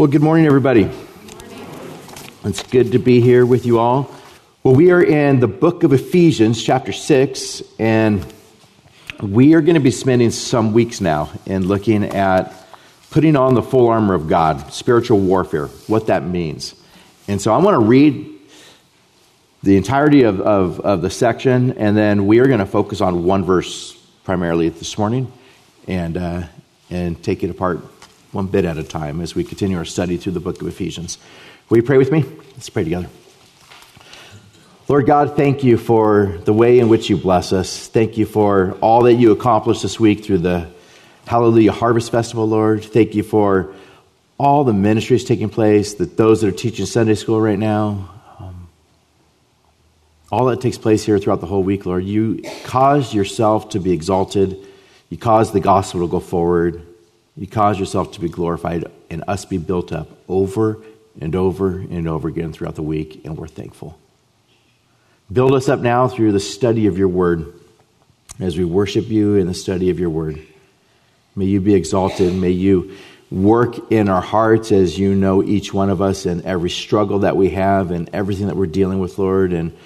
Well, good morning, everybody. It's good to be here with you all. Well, we are in the book of Ephesians, chapter 6, and we are going to be spending some weeks now in looking at putting on the full armor of God, spiritual warfare, what that means. And so I want to read the entirety of, of, of the section, and then we are going to focus on one verse primarily this morning and, uh, and take it apart one bit at a time as we continue our study through the book of Ephesians. Will you pray with me? Let's pray together. Lord God, thank you for the way in which you bless us. Thank you for all that you accomplished this week through the Hallelujah Harvest Festival, Lord. Thank you for all the ministries taking place, that those that are teaching Sunday school right now, um, all that takes place here throughout the whole week, Lord. You caused yourself to be exalted. You caused the gospel to go forward. You cause yourself to be glorified and us be built up over and over and over again throughout the week, and we're thankful. Build us up now through the study of your word as we worship you in the study of your word. May you be exalted. May you work in our hearts as you know each one of us and every struggle that we have and everything that we're dealing with, Lord. And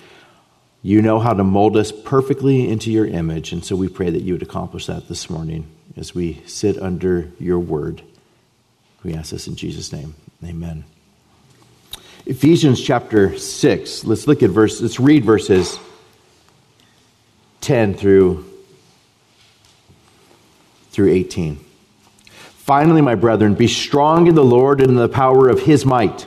you know how to mold us perfectly into your image. And so we pray that you would accomplish that this morning as we sit under your word. We ask this in Jesus' name. Amen. Ephesians chapter 6. Let's look at verse, let's read verses 10 through, through 18. Finally, my brethren, be strong in the Lord and in the power of his might.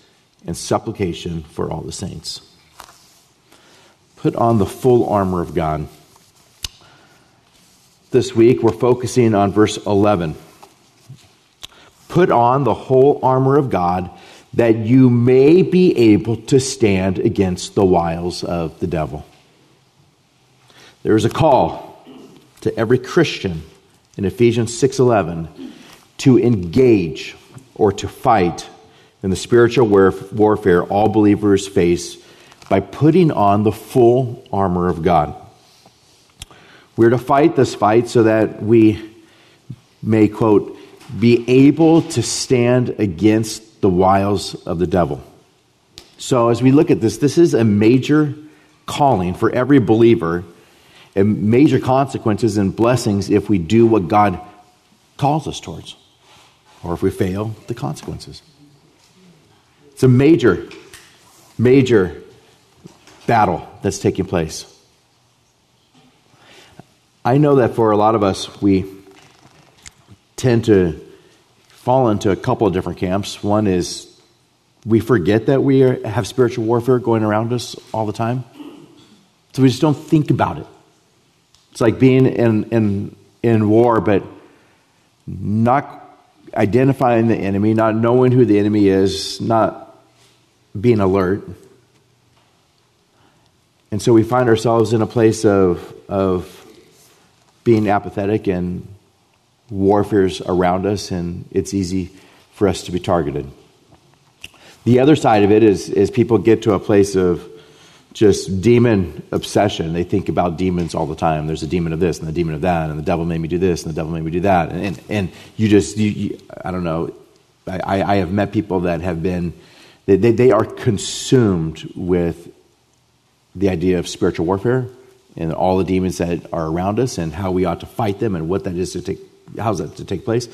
and supplication for all the saints. Put on the full armor of God this week, we're focusing on verse 11. Put on the whole armor of God that you may be able to stand against the wiles of the devil. There is a call to every Christian in Ephesians 6:11 to engage or to fight in the spiritual warfare all believers face by putting on the full armor of God. We're to fight this fight so that we may, quote, be able to stand against the wiles of the devil. So, as we look at this, this is a major calling for every believer and major consequences and blessings if we do what God calls us towards, or if we fail, the consequences. It's a major, major battle that's taking place. I know that for a lot of us, we tend to fall into a couple of different camps. One is we forget that we are, have spiritual warfare going around us all the time. So we just don't think about it. It's like being in, in, in war, but not identifying the enemy, not knowing who the enemy is, not being alert. And so we find ourselves in a place of, of being apathetic and warfare's around us, and it's easy for us to be targeted. The other side of it is, is people get to a place of just demon obsession. They think about demons all the time. There's a demon of this and the demon of that, and the devil made me do this and the devil made me do that. And, and, and you just, you, you, I don't know, I, I have met people that have been, they, they, they are consumed with the idea of spiritual warfare and all the demons that are around us and how we ought to fight them and what that is to take, how's that to take place.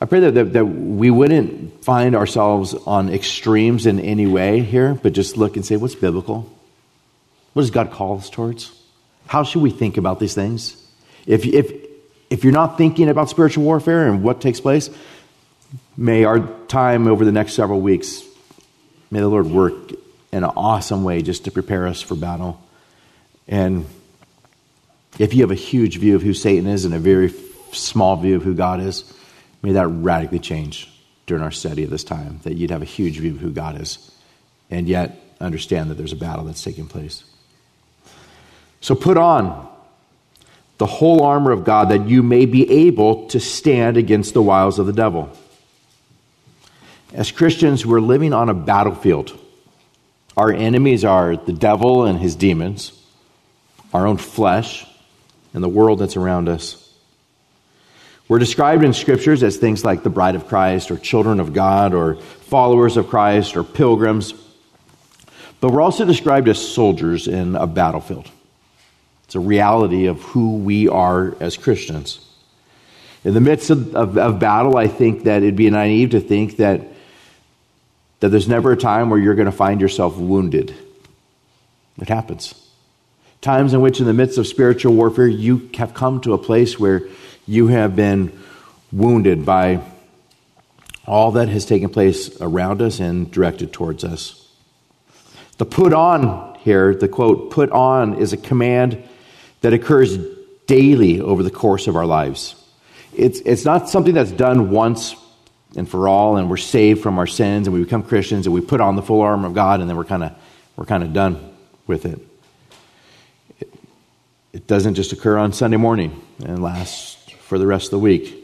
I pray that, that, that we wouldn't find ourselves on extremes in any way here, but just look and say, what's biblical? What does God call us towards? How should we think about these things? If, if, if you're not thinking about spiritual warfare and what takes place, may our time over the next several weeks, may the Lord work in an awesome way just to prepare us for battle. And if you have a huge view of who Satan is and a very small view of who God is, may that radically change during our study of this time. That you'd have a huge view of who God is, and yet understand that there's a battle that's taking place. So put on the whole armor of God that you may be able to stand against the wiles of the devil. As Christians, we're living on a battlefield. Our enemies are the devil and his demons, our own flesh, and the world that's around us. We're described in scriptures as things like the bride of Christ, or children of God, or followers of Christ, or pilgrims. But we're also described as soldiers in a battlefield. It's a reality of who we are as Christians. In the midst of, of, of, battle, I think that it'd be naive to think that, that there's never a time where you're going to find yourself wounded. It happens. Times in which, in the midst of spiritual warfare, you have come to a place where you have been wounded by all that has taken place around us and directed towards us. The put on here, the quote, put on, is a command that occurs daily over the course of our lives. It's, it's not something that's done once and for all, and we're saved from our sins, and we become Christians, and we put on the full armor of God, and then we're kind of we're kind of done with it. it. Doesn't just occur on Sunday morning and last for the rest of the week.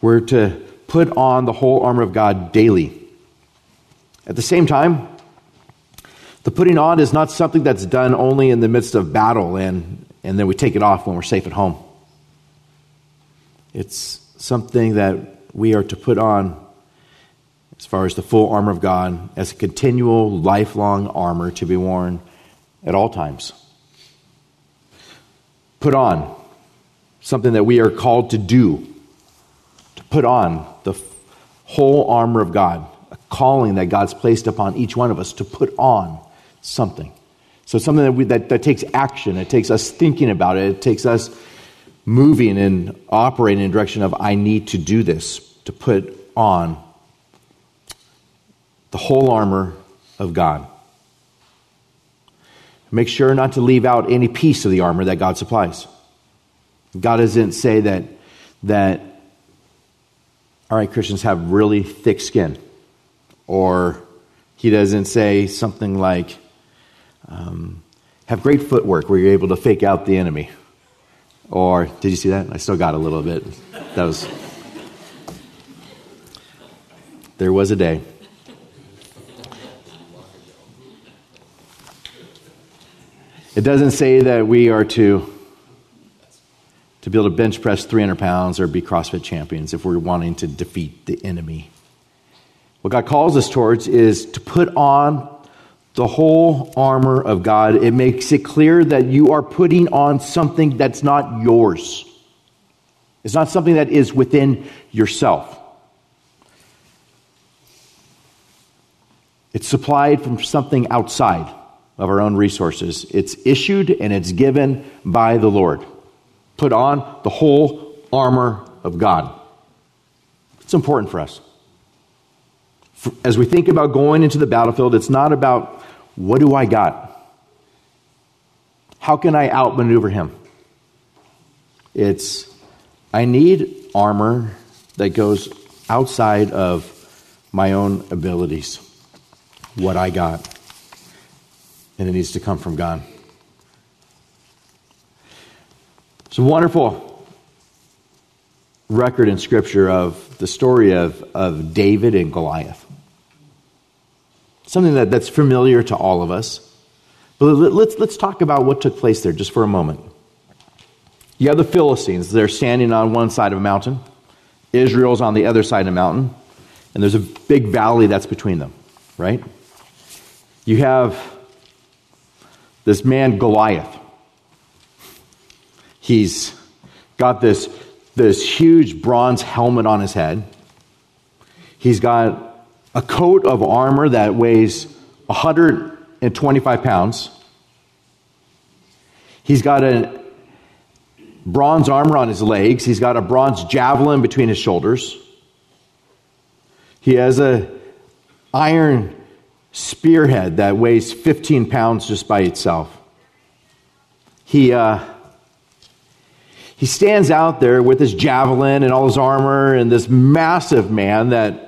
We're to put on the whole armor of God daily. At the same time, the putting on is not something that's done only in the midst of battle and and then we take it off when we're safe at home. It's something that we are to put on as far as the full armor of God as a continual, lifelong armor to be worn at all times. Put on something that we are called to do, to put on the whole armor of God, a calling that God's placed upon each one of us to put on something. So something that, we, that, that takes action. It takes us thinking about it. It takes us moving and operating in the direction of, I need to do this, to put on the whole armor of God. Make sure not to leave out any piece of the armor that God supplies. God doesn't say that, that all right, Christians have really thick skin. Or he doesn't say something like, um, have great footwork where you're able to fake out the enemy. Or, did you see that? I still got a little bit. That was. There was a day. It doesn't say that we are to to be able to bench press 300 pounds or be CrossFit champions if we're wanting to defeat the enemy. What God calls us towards is to put on the whole armor of God, it makes it clear that you are putting on something that's not yours. It's not something that is within yourself. It's supplied from something outside of our own resources. It's issued and it's given by the Lord. Put on the whole armor of God. It's important for us. As we think about going into the battlefield, it's not about what do I got? How can I outmaneuver him? It's, I need armor that goes outside of my own abilities, what I got. And it needs to come from God. It's a wonderful record in Scripture of the story of, of David and Goliath something that, that's familiar to all of us. But let's, let's talk about what took place there just for a moment. You have the Philistines. They're standing on one side of a mountain. Israel's on the other side of a mountain. And there's a big valley that's between them, right? You have this man, Goliath. He's got this, this huge bronze helmet on his head. He's got a coat of armor that weighs 125 pounds. He's got a bronze armor on his legs. He's got a bronze javelin between his shoulders. He has a iron spearhead that weighs 15 pounds just by itself. He, uh, he stands out there with his javelin and all his armor and this massive man that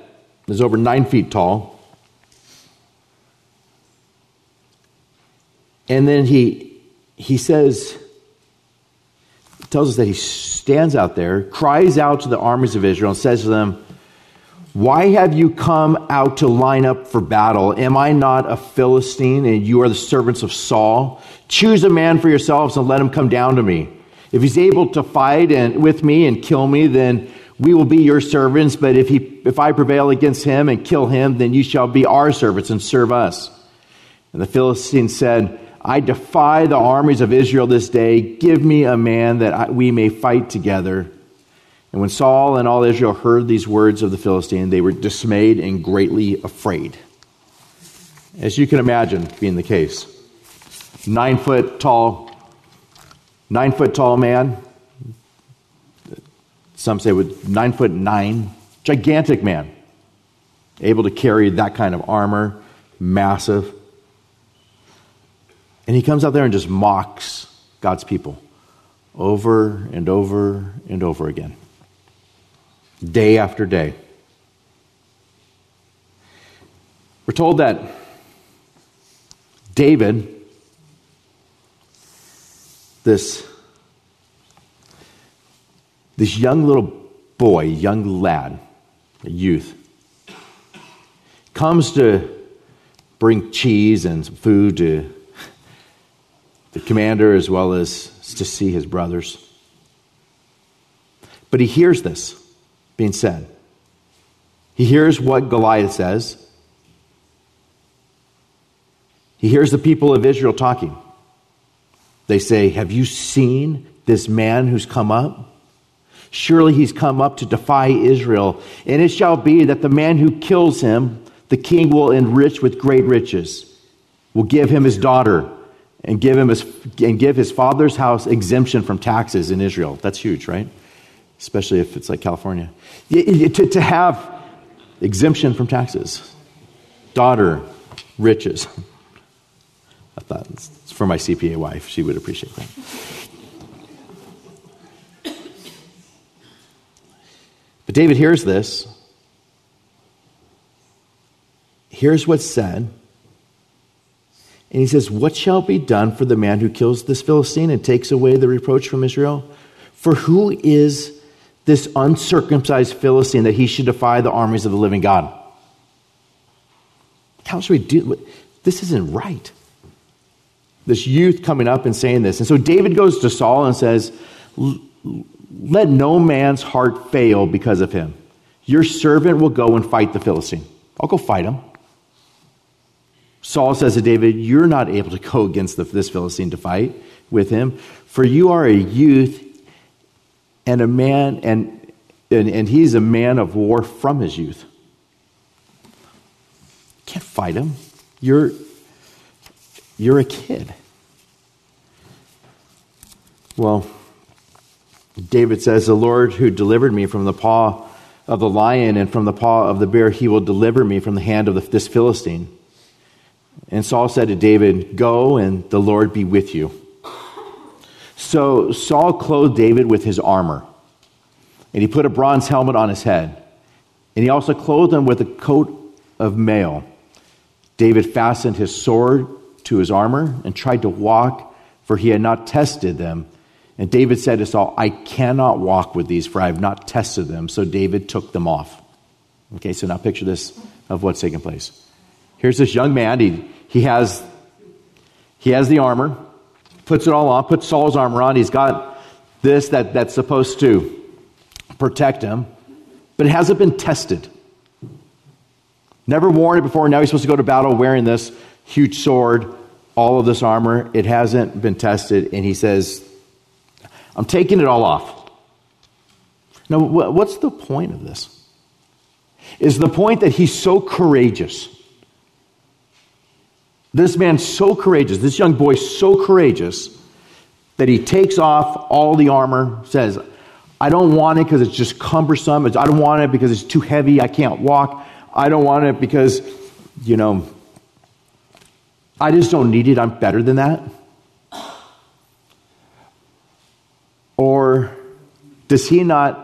is over nine feet tall. And then he, he says, tells us that he stands out there, cries out to the armies of Israel, and says to them, Why have you come out to line up for battle? Am I not a Philistine, and you are the servants of Saul? Choose a man for yourselves and let him come down to me. If he's able to fight and, with me and kill me, then we will be your servants. But if, he, if I prevail against him and kill him, then you shall be our servants and serve us. And the Philistine said, I defy the armies of Israel this day. Give me a man that I, we may fight together. And when Saul and all Israel heard these words of the Philistine, they were dismayed and greatly afraid. As you can imagine being the case. Nine foot tall, nine foot tall man. Some say with nine foot nine, gigantic man, able to carry that kind of armor, massive. And he comes out there and just mocks God's people over and over and over again, day after day. We're told that David, this, this young little boy, young lad, a youth, comes to bring cheese and some food to the commander as well as to see his brothers. But he hears this being said. He hears what Goliath says. He hears the people of Israel talking. They say, Have you seen this man who's come up? Surely he's come up to defy Israel. And it shall be that the man who kills him, the king will enrich with great riches, will give him his daughter and give him his, and give his father's house exemption from taxes in Israel. That's huge, right? Especially if it's like California. To, to have exemption from taxes, daughter, riches. I thought it's for my CPA wife. She would appreciate that. David hears this. Here's what's said. And he says, What shall be done for the man who kills this Philistine and takes away the reproach from Israel? For who is this uncircumcised Philistine that he should defy the armies of the living God? How should we do this? Isn't right. This youth coming up and saying this. And so David goes to Saul and says, Let no man's heart fail because of him. Your servant will go and fight the Philistine. I'll go fight him. Saul says to David, You're not able to go against this Philistine to fight with him, for you are a youth and a man, and, and, and he's a man of war from his youth. You can't fight him. You're, you're a kid. Well, David says, The Lord who delivered me from the paw of the lion and from the paw of the bear, he will deliver me from the hand of the, this Philistine. And Saul said to David, Go and the Lord be with you. So Saul clothed David with his armor, and he put a bronze helmet on his head, and he also clothed him with a coat of mail. David fastened his sword to his armor and tried to walk, for he had not tested them. And David said to Saul, I cannot walk with these, for I have not tested them. So David took them off. Okay, so now picture this of what's taking place. Here's this young man. He, he, has, he has the armor, puts it all on, puts Saul's armor on. He's got this that, that's supposed to protect him, but it hasn't been tested. Never worn it before. Now he's supposed to go to battle wearing this huge sword, all of this armor. It hasn't been tested. And he says, I'm taking it all off. Now, what's the point of this? is the point that he's so courageous. This man's so courageous, this young boy's so courageous that he takes off all the armor, says, I don't want it because it's just cumbersome. I don't want it because it's too heavy. I can't walk. I don't want it because, you know, I just don't need it. I'm better than that. Or does he not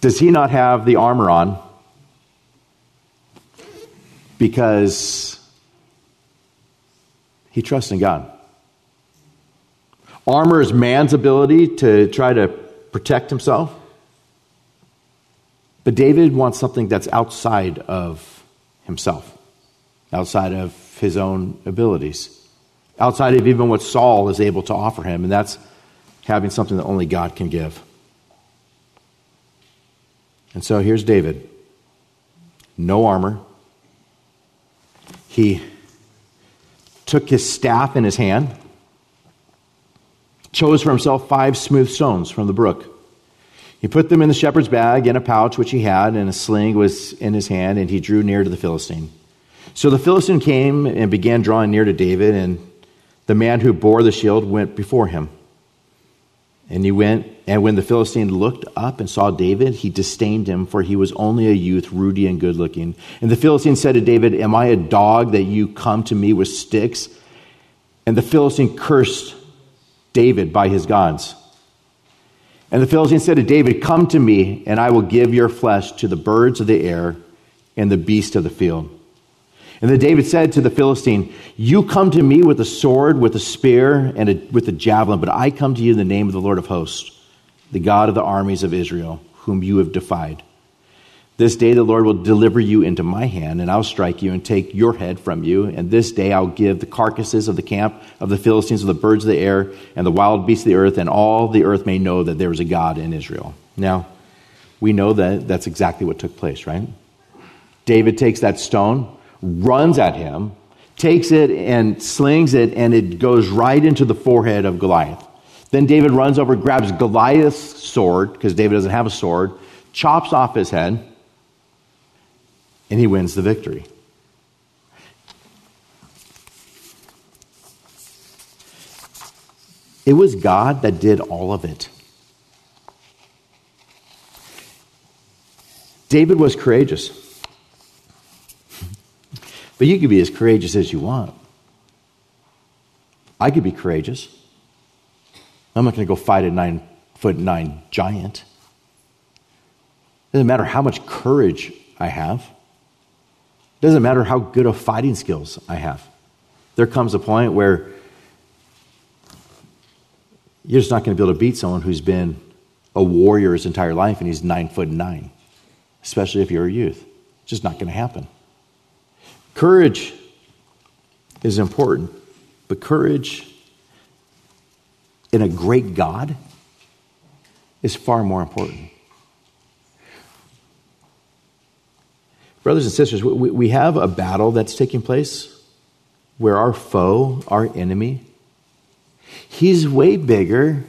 does he not have the armor on because he trusts in God? Armor is man's ability to try to protect himself. But David wants something that's outside of himself, outside of his own abilities, outside of even what Saul is able to offer him, and that's having something that only God can give. And so here's David. No armor. He took his staff in his hand chose for himself five smooth stones from the brook. He put them in the shepherd's bag in a pouch which he had, and a sling was in his hand, and he drew near to the Philistine. So the Philistine came and began drawing near to David, and the man who bore the shield went before him. And he went, and when the Philistine looked up and saw David, he disdained him, for he was only a youth, ruddy and good looking. And the Philistine said to David, Am I a dog that you come to me with sticks? And the Philistine cursed David by his gods. And the Philistine said to David, Come to me, and I will give your flesh to the birds of the air and the beasts of the field. And then David said to the Philistine, You come to me with a sword, with a spear, and a, with a javelin, but I come to you in the name of the Lord of hosts, the God of the armies of Israel, whom you have defied. This day the Lord will deliver you into my hand, and I'll strike you and take your head from you. And this day I'll give the carcasses of the camp of the Philistines, of the birds of the air, and the wild beasts of the earth, and all the earth may know that there is a God in Israel. Now, we know that that's exactly what took place, right? David takes that stone, runs at him, takes it and slings it, and it goes right into the forehead of Goliath. Then David runs over, grabs Goliath's sword, because David doesn't have a sword, chops off his head and he wins the victory. It was God that did all of it. David was courageous. But you can be as courageous as you want. I could be courageous. I'm not going to go fight a nine foot nine giant. It doesn't matter how much courage I have. It Doesn't matter how good of fighting skills I have. There comes a point where you're just not going to be able to beat someone who's been a warrior his entire life and he's nine foot nine, especially if you're a youth. It's just not going to happen. Courage is important, but courage in a great God is far more important. Brothers and sisters, we, have a battle that's taking place where our foe, our enemy, he's way bigger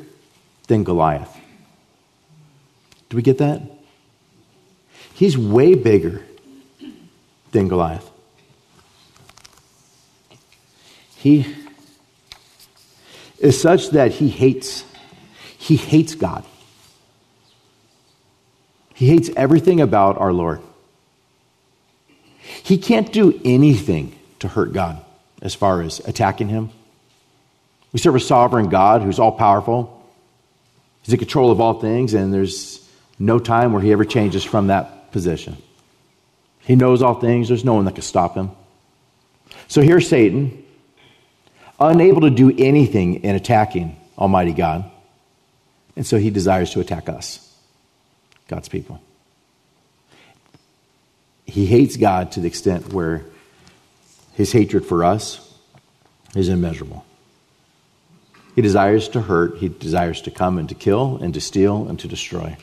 than Goliath. Do we get that? He's way bigger than Goliath. He is such that he hates he hates God. He hates everything about our Lord. He can't do anything to hurt God as far as attacking him. We serve a sovereign God who's all powerful. He's in control of all things, and there's no time where he ever changes from that position. He knows all things, there's no one that can stop him. So here's Satan, unable to do anything in attacking Almighty God. And so he desires to attack us, God's people he hates God to the extent where his hatred for us is immeasurable. He desires to hurt, he desires to come and to kill and to steal and to destroy.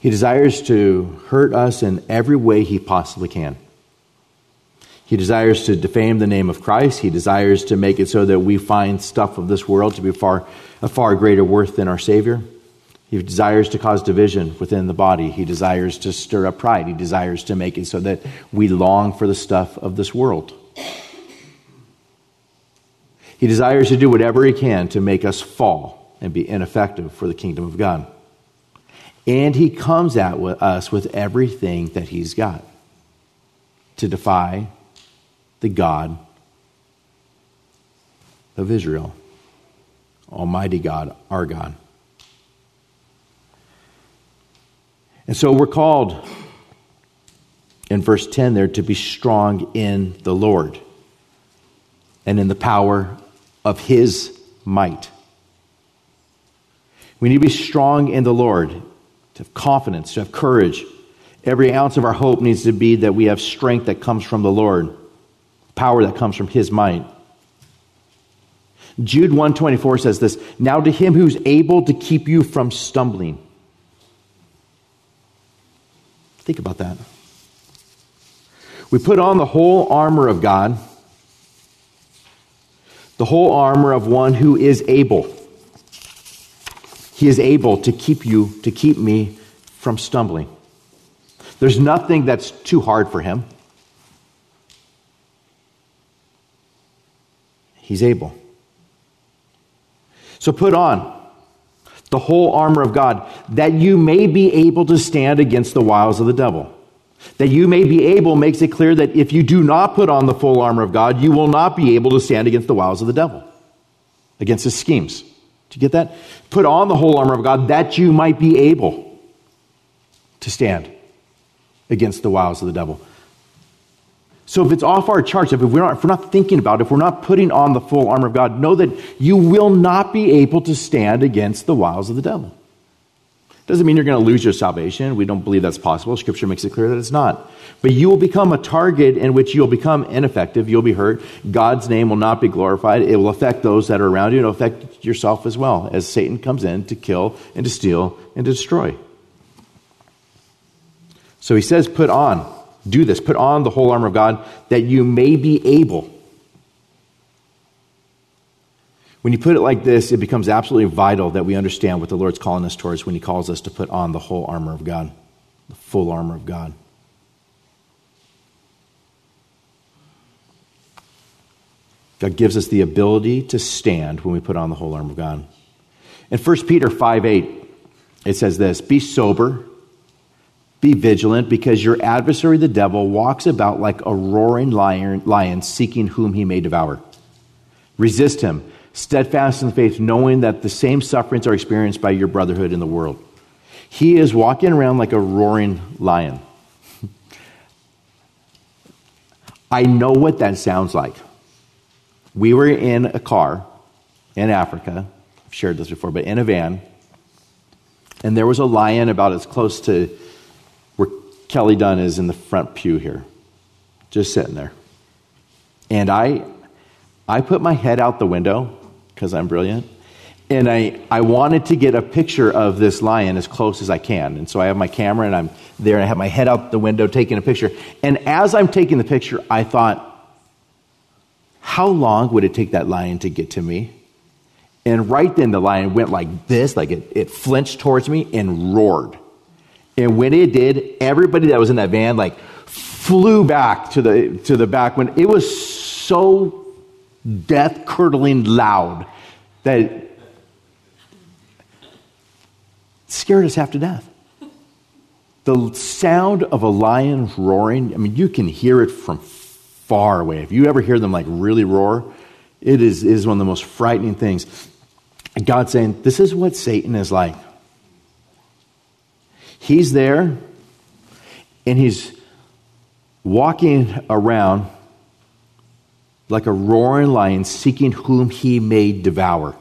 He desires to hurt us in every way he possibly can. He desires to defame the name of Christ. He desires to make it so that we find stuff of this world to be far, a far greater worth than our Savior. He desires to cause division within the body. He desires to stir up pride. He desires to make it so that we long for the stuff of this world. He desires to do whatever he can to make us fall and be ineffective for the kingdom of God. And he comes at us with everything that he's got to defy the God of Israel, Almighty God, our God. And so we're called in verse 10 there to be strong in the Lord and in the power of his might. We need to be strong in the Lord, to have confidence, to have courage. Every ounce of our hope needs to be that we have strength that comes from the Lord, power that comes from his might. Jude 124 says this, "Now to him who's able to keep you from stumbling." Think about that. We put on the whole armor of God, the whole armor of one who is able. He is able to keep you, to keep me from stumbling. There's nothing that's too hard for him. He's able. So put on the whole armor of God, that you may be able to stand against the wiles of the devil. That you may be able makes it clear that if you do not put on the full armor of God, you will not be able to stand against the wiles of the devil, against his schemes. Do you get that? Put on the whole armor of God that you might be able to stand against the wiles of the devil. So if it's off our charts, if we're, not, if we're not thinking about it, if we're not putting on the full armor of God, know that you will not be able to stand against the wiles of the devil. Doesn't mean you're going to lose your salvation. We don't believe that's possible. Scripture makes it clear that it's not. But you will become a target in which you'll become ineffective. You'll be hurt. God's name will not be glorified. It will affect those that are around you. It'll affect yourself as well as Satan comes in to kill and to steal and to destroy. So he says, put on do this. Put on the whole armor of God that you may be able. When you put it like this, it becomes absolutely vital that we understand what the Lord's calling us towards when He calls us to put on the whole armor of God, the full armor of God. God gives us the ability to stand when we put on the whole armor of God. In 1 Peter 5 8, it says this Be sober be vigilant because your adversary, the devil, walks about like a roaring lion, lion seeking whom he may devour. Resist him, steadfast in the faith, knowing that the same sufferings are experienced by your brotherhood in the world. He is walking around like a roaring lion. I know what that sounds like. We were in a car in Africa. I've shared this before, but in a van. And there was a lion about as close to Kelly Dunn is in the front pew here, just sitting there. And I, I put my head out the window because I'm brilliant. And I, I wanted to get a picture of this lion as close as I can. And so I have my camera and I'm there and I have my head out the window taking a picture. And as I'm taking the picture, I thought, how long would it take that lion to get to me? And right then the lion went like this, like it, it flinched towards me and roared. And when it did, everybody that was in that van like flew back to the to the back when it was so death curdling loud that it scared us half to death. The sound of a lion roaring, I mean, you can hear it from far away. If you ever hear them like really roar, it is, is one of the most frightening things. God saying, This is what Satan is like. He's there and he's walking around like a roaring lion, seeking whom he may devour.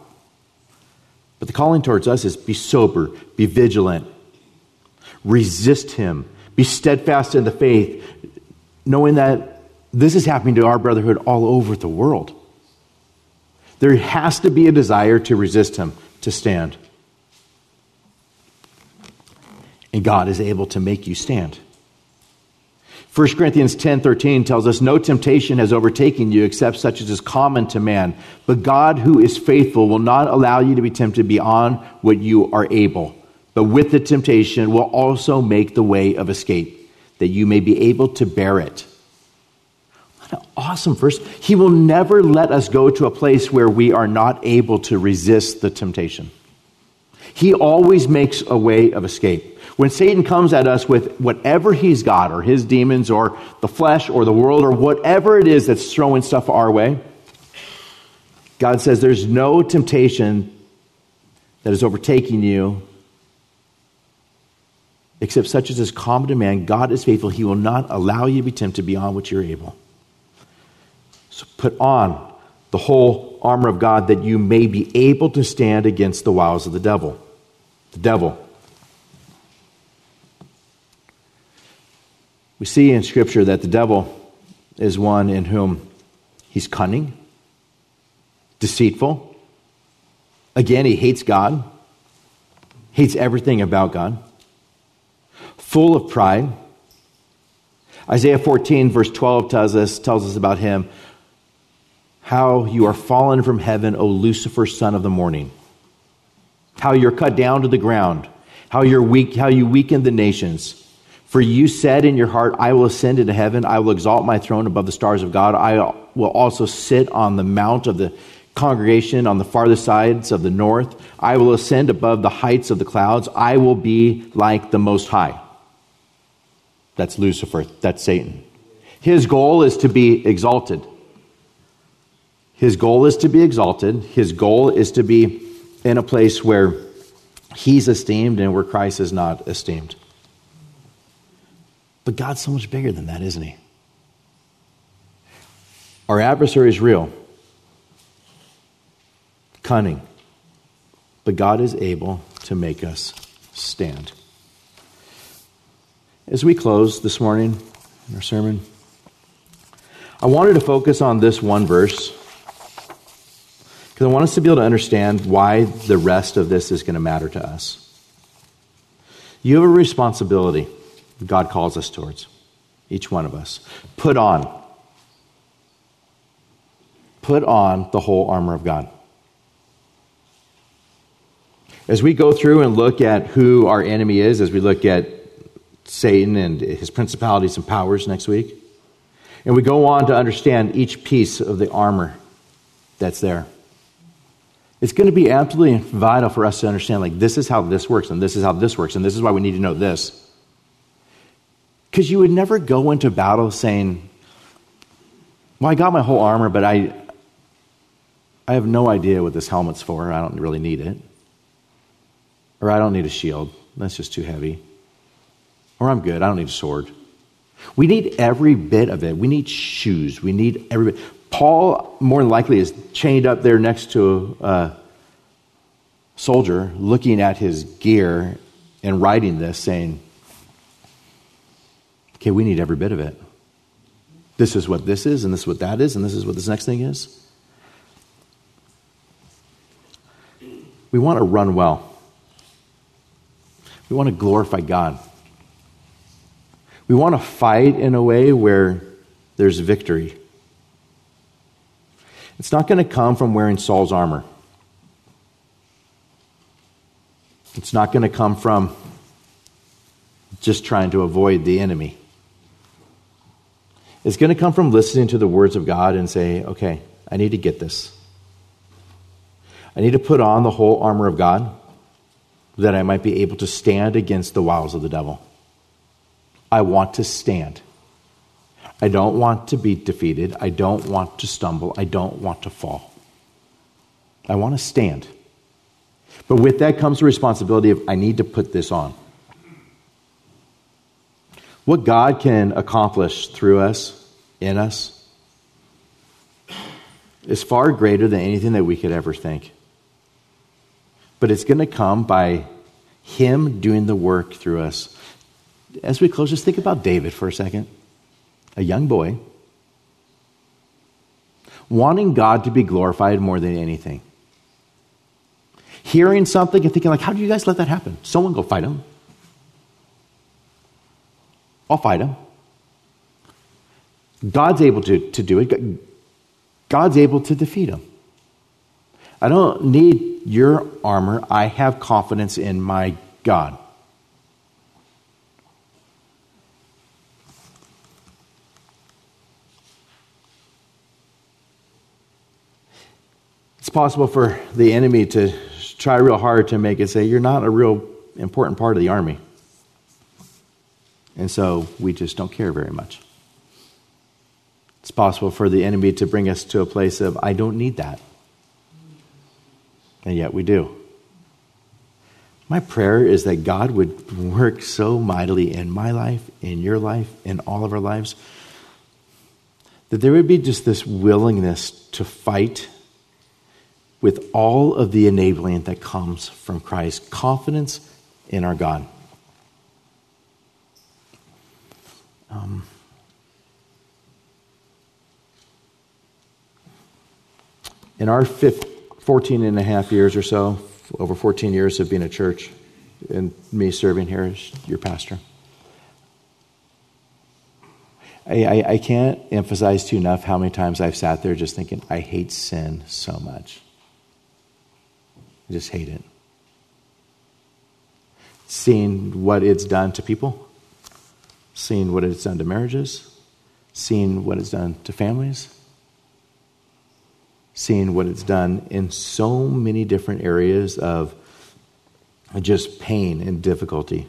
But the calling towards us is be sober, be vigilant, resist him, be steadfast in the faith, knowing that this is happening to our brotherhood all over the world. There has to be a desire to resist him, to stand and God is able to make you stand. 1 Corinthians 10:13 tells us no temptation has overtaken you except such as is common to man but God who is faithful will not allow you to be tempted beyond what you are able but with the temptation will also make the way of escape, that you may be able to bear it. What an awesome verse. He will never let us go to a place where we are not able to resist the temptation. He always makes a way of escape. When Satan comes at us with whatever he's got, or his demons, or the flesh, or the world, or whatever it is that's throwing stuff our way, God says there's no temptation that is overtaking you except such as is common to man. God is faithful. He will not allow you to be tempted beyond what you're able. So put on the whole armor of God that you may be able to stand against the wiles of the devil. The devil. We see in Scripture that the devil is one in whom he's cunning, deceitful. Again, he hates God, hates everything about God, full of pride. Isaiah 14, verse 12, tells us, tells us about him how you are fallen from heaven, O Lucifer, son of the morning. How you're cut down to the ground. How you're weak, how you weaken the nations. For you said in your heart, I will ascend into heaven. I will exalt my throne above the stars of God. I will also sit on the mount of the congregation on the farthest sides of the north. I will ascend above the heights of the clouds. I will be like the Most High. That's Lucifer. That's Satan. His goal is to be exalted. His goal is to be exalted. His goal is to be in a place where he's esteemed and where Christ is not esteemed. But God's so much bigger than that, isn't he? Our adversary is real, cunning, but God is able to make us stand. As we close this morning in our sermon, I wanted to focus on this one verse because I want us to be able to understand why the rest of this is going to matter to us. You have a responsibility God calls us towards, each one of us. Put on. Put on the whole armor of God. As we go through and look at who our enemy is, as we look at Satan and his principalities and powers next week, and we go on to understand each piece of the armor that's there. It's going to be absolutely vital for us to understand like this is how this works and this is how this works and this is why we need to know this. Because you would never go into battle saying, Well, I got my whole armor, but I I have no idea what this helmet's for. I don't really need it. Or I don't need a shield. That's just too heavy. Or I'm good. I don't need a sword. We need every bit of it. We need shoes. We need every bit. Paul, more than likely, is chained up there next to a soldier looking at his gear and writing this, saying, Okay, we need every bit of it. This is what this is, and this is what that is, and this is what this next thing is. We want to run well. We want to glorify God. We want to fight in a way where there's victory. It's not going to come from wearing Saul's armor. It's not going to come from just trying to avoid the enemy. It's going to come from listening to the words of God and say, okay, I need to get this. I need to put on the whole armor of God that I might be able to stand against the wiles of the devil. I want to stand. I don't want to be defeated. I don't want to stumble. I don't want to fall. I want to stand. But with that comes the responsibility of I need to put this on. What God can accomplish through us, in us, is far greater than anything that we could ever think. But it's going to come by Him doing the work through us. As we close, just think about David for a second a young boy, wanting God to be glorified more than anything. Hearing something and thinking, like, how do you guys let that happen? Someone go fight him. I'll fight him. God's able to, to do it. God's able to defeat him. I don't need your armor. I have confidence in my God. It's possible for the enemy to try real hard to make it say, You're not a real important part of the army. And so we just don't care very much. It's possible for the enemy to bring us to a place of, I don't need that. And yet we do. My prayer is that God would work so mightily in my life, in your life, in all of our lives, that there would be just this willingness to fight with all of the enabling that comes from Christ, confidence in our God. Um, in our 14 and a half years or so, over 14 years of being a church, and me serving here as your pastor, I, I, I can't emphasize to you enough how many times I've sat there just thinking, I hate sin so much. I just hate it. Seeing what it's done to people, seeing what it's done to marriages, seeing what it's done to families, seeing what it's done in so many different areas of just pain and difficulty.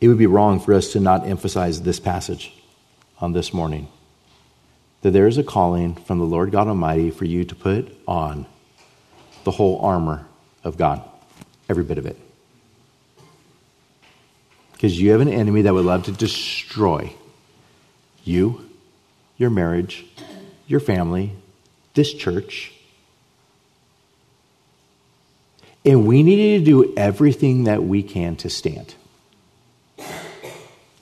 It would be wrong for us to not emphasize this passage on this morning that there is a calling from the Lord God Almighty for you to put on the whole armor of God, every bit of it. Because you have an enemy that would love to destroy you, your marriage, your family, this church. And we need to do everything that we can to stand.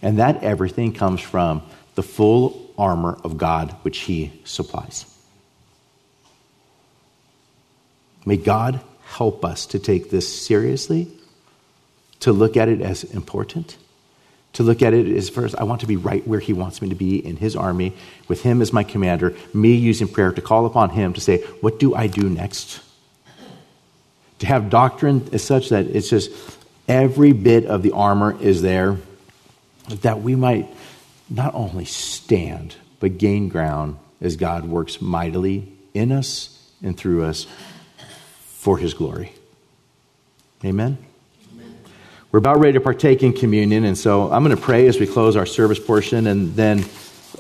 And that everything comes from the full armor of God which He supplies. May God help us to take this seriously, to look at it as important, to look at it as first, I want to be right where He wants me to be in His army, with Him as my commander, me using prayer to call upon Him to say, What do I do next? To have doctrine as such that it's just every bit of the armor is there, that we might not only stand, but gain ground as God works mightily in us and through us for his glory. Amen? Amen? We're about ready to partake in communion, and so I'm going to pray as we close our service portion, and then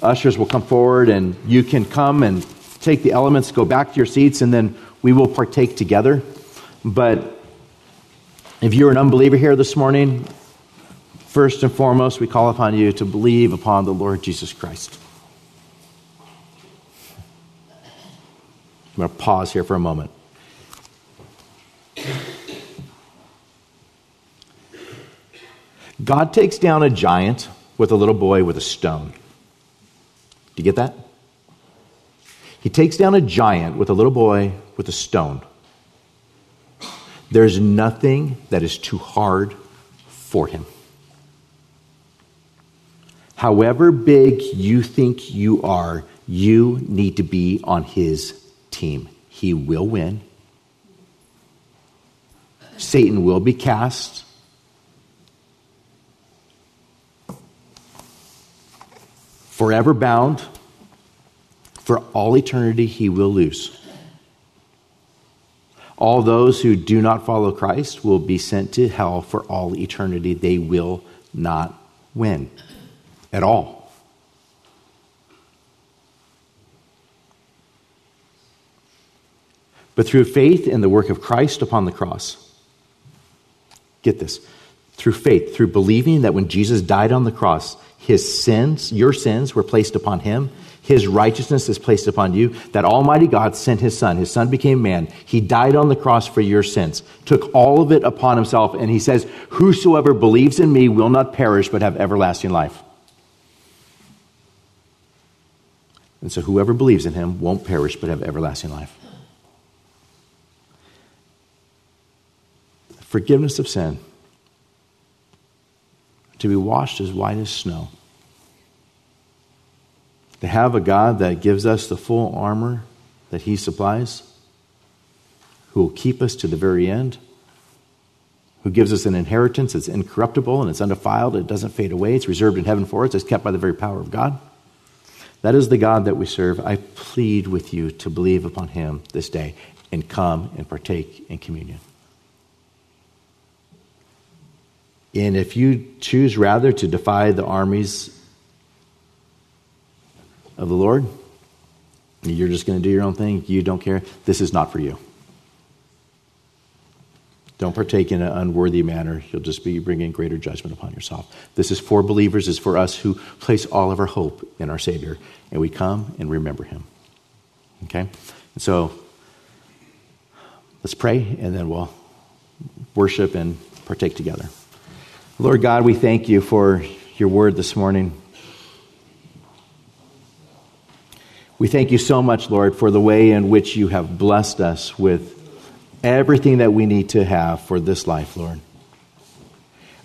ushers will come forward, and you can come and take the elements, go back to your seats, and then we will partake together. But if you're an unbeliever here this morning, First and foremost, we call upon you to believe upon the Lord Jesus Christ. I'm going to pause here for a moment. God takes down a giant with a little boy with a stone. Do you get that? He takes down a giant with a little boy with a stone. There's nothing that is too hard for him. However big you think you are, you need to be on his team. He will win. Satan will be cast. Forever bound. For all eternity, he will lose. All those who do not follow Christ will be sent to hell for all eternity. They will not win at all. But through faith in the work of Christ upon the cross, get this, through faith, through believing that when Jesus died on the cross, his sins, your sins, were placed upon him. His righteousness is placed upon you. That Almighty God sent His Son. His Son became man. He died on the cross for your sins, took all of it upon Himself, and He says, Whosoever believes in me will not perish but have everlasting life. And so whoever believes in him won't perish but have everlasting life. Forgiveness of sin. To be washed as white as snow. To have a God that gives us the full armor that He supplies, who will keep us to the very end, who gives us an inheritance that's incorruptible and it's undefiled, it doesn't fade away, it's reserved in heaven for us, it's kept by the very power of God. That is the God that we serve. I plead with you to believe upon Him this day and come and partake in communion. And if you choose rather to defy the armies of the Lord, you're just going to do your own thing, you don't care, this is not for you. Don't partake in an unworthy manner. You'll just be bringing greater judgment upon yourself. This is for believers, is for us who place all of our hope in our Savior, and we come and remember Him. Okay? And so, let's pray, and then we'll worship and partake together. Lord God, we thank you for your word this morning. We thank you so much, Lord, for the way in which you have blessed us with everything that we need to have for this life, Lord.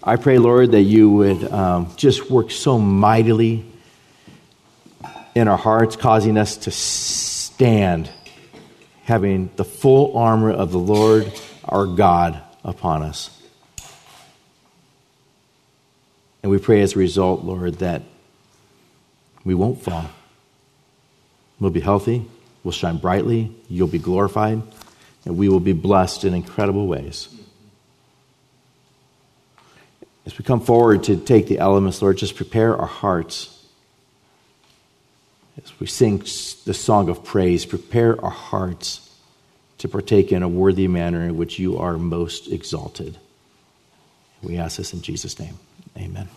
I pray, Lord, that you would um, just work so mightily in our hearts, causing us to stand, having the full armor of the Lord our God upon us. And we pray as a result, Lord, that we won't fall. We'll be healthy, we'll shine brightly, you'll be glorified and we will be blessed in incredible ways. As we come forward to take the elements, Lord, just prepare our hearts. As we sing the song of praise, prepare our hearts to partake in a worthy manner in which you are most exalted. We ask this in Jesus' name. Amen.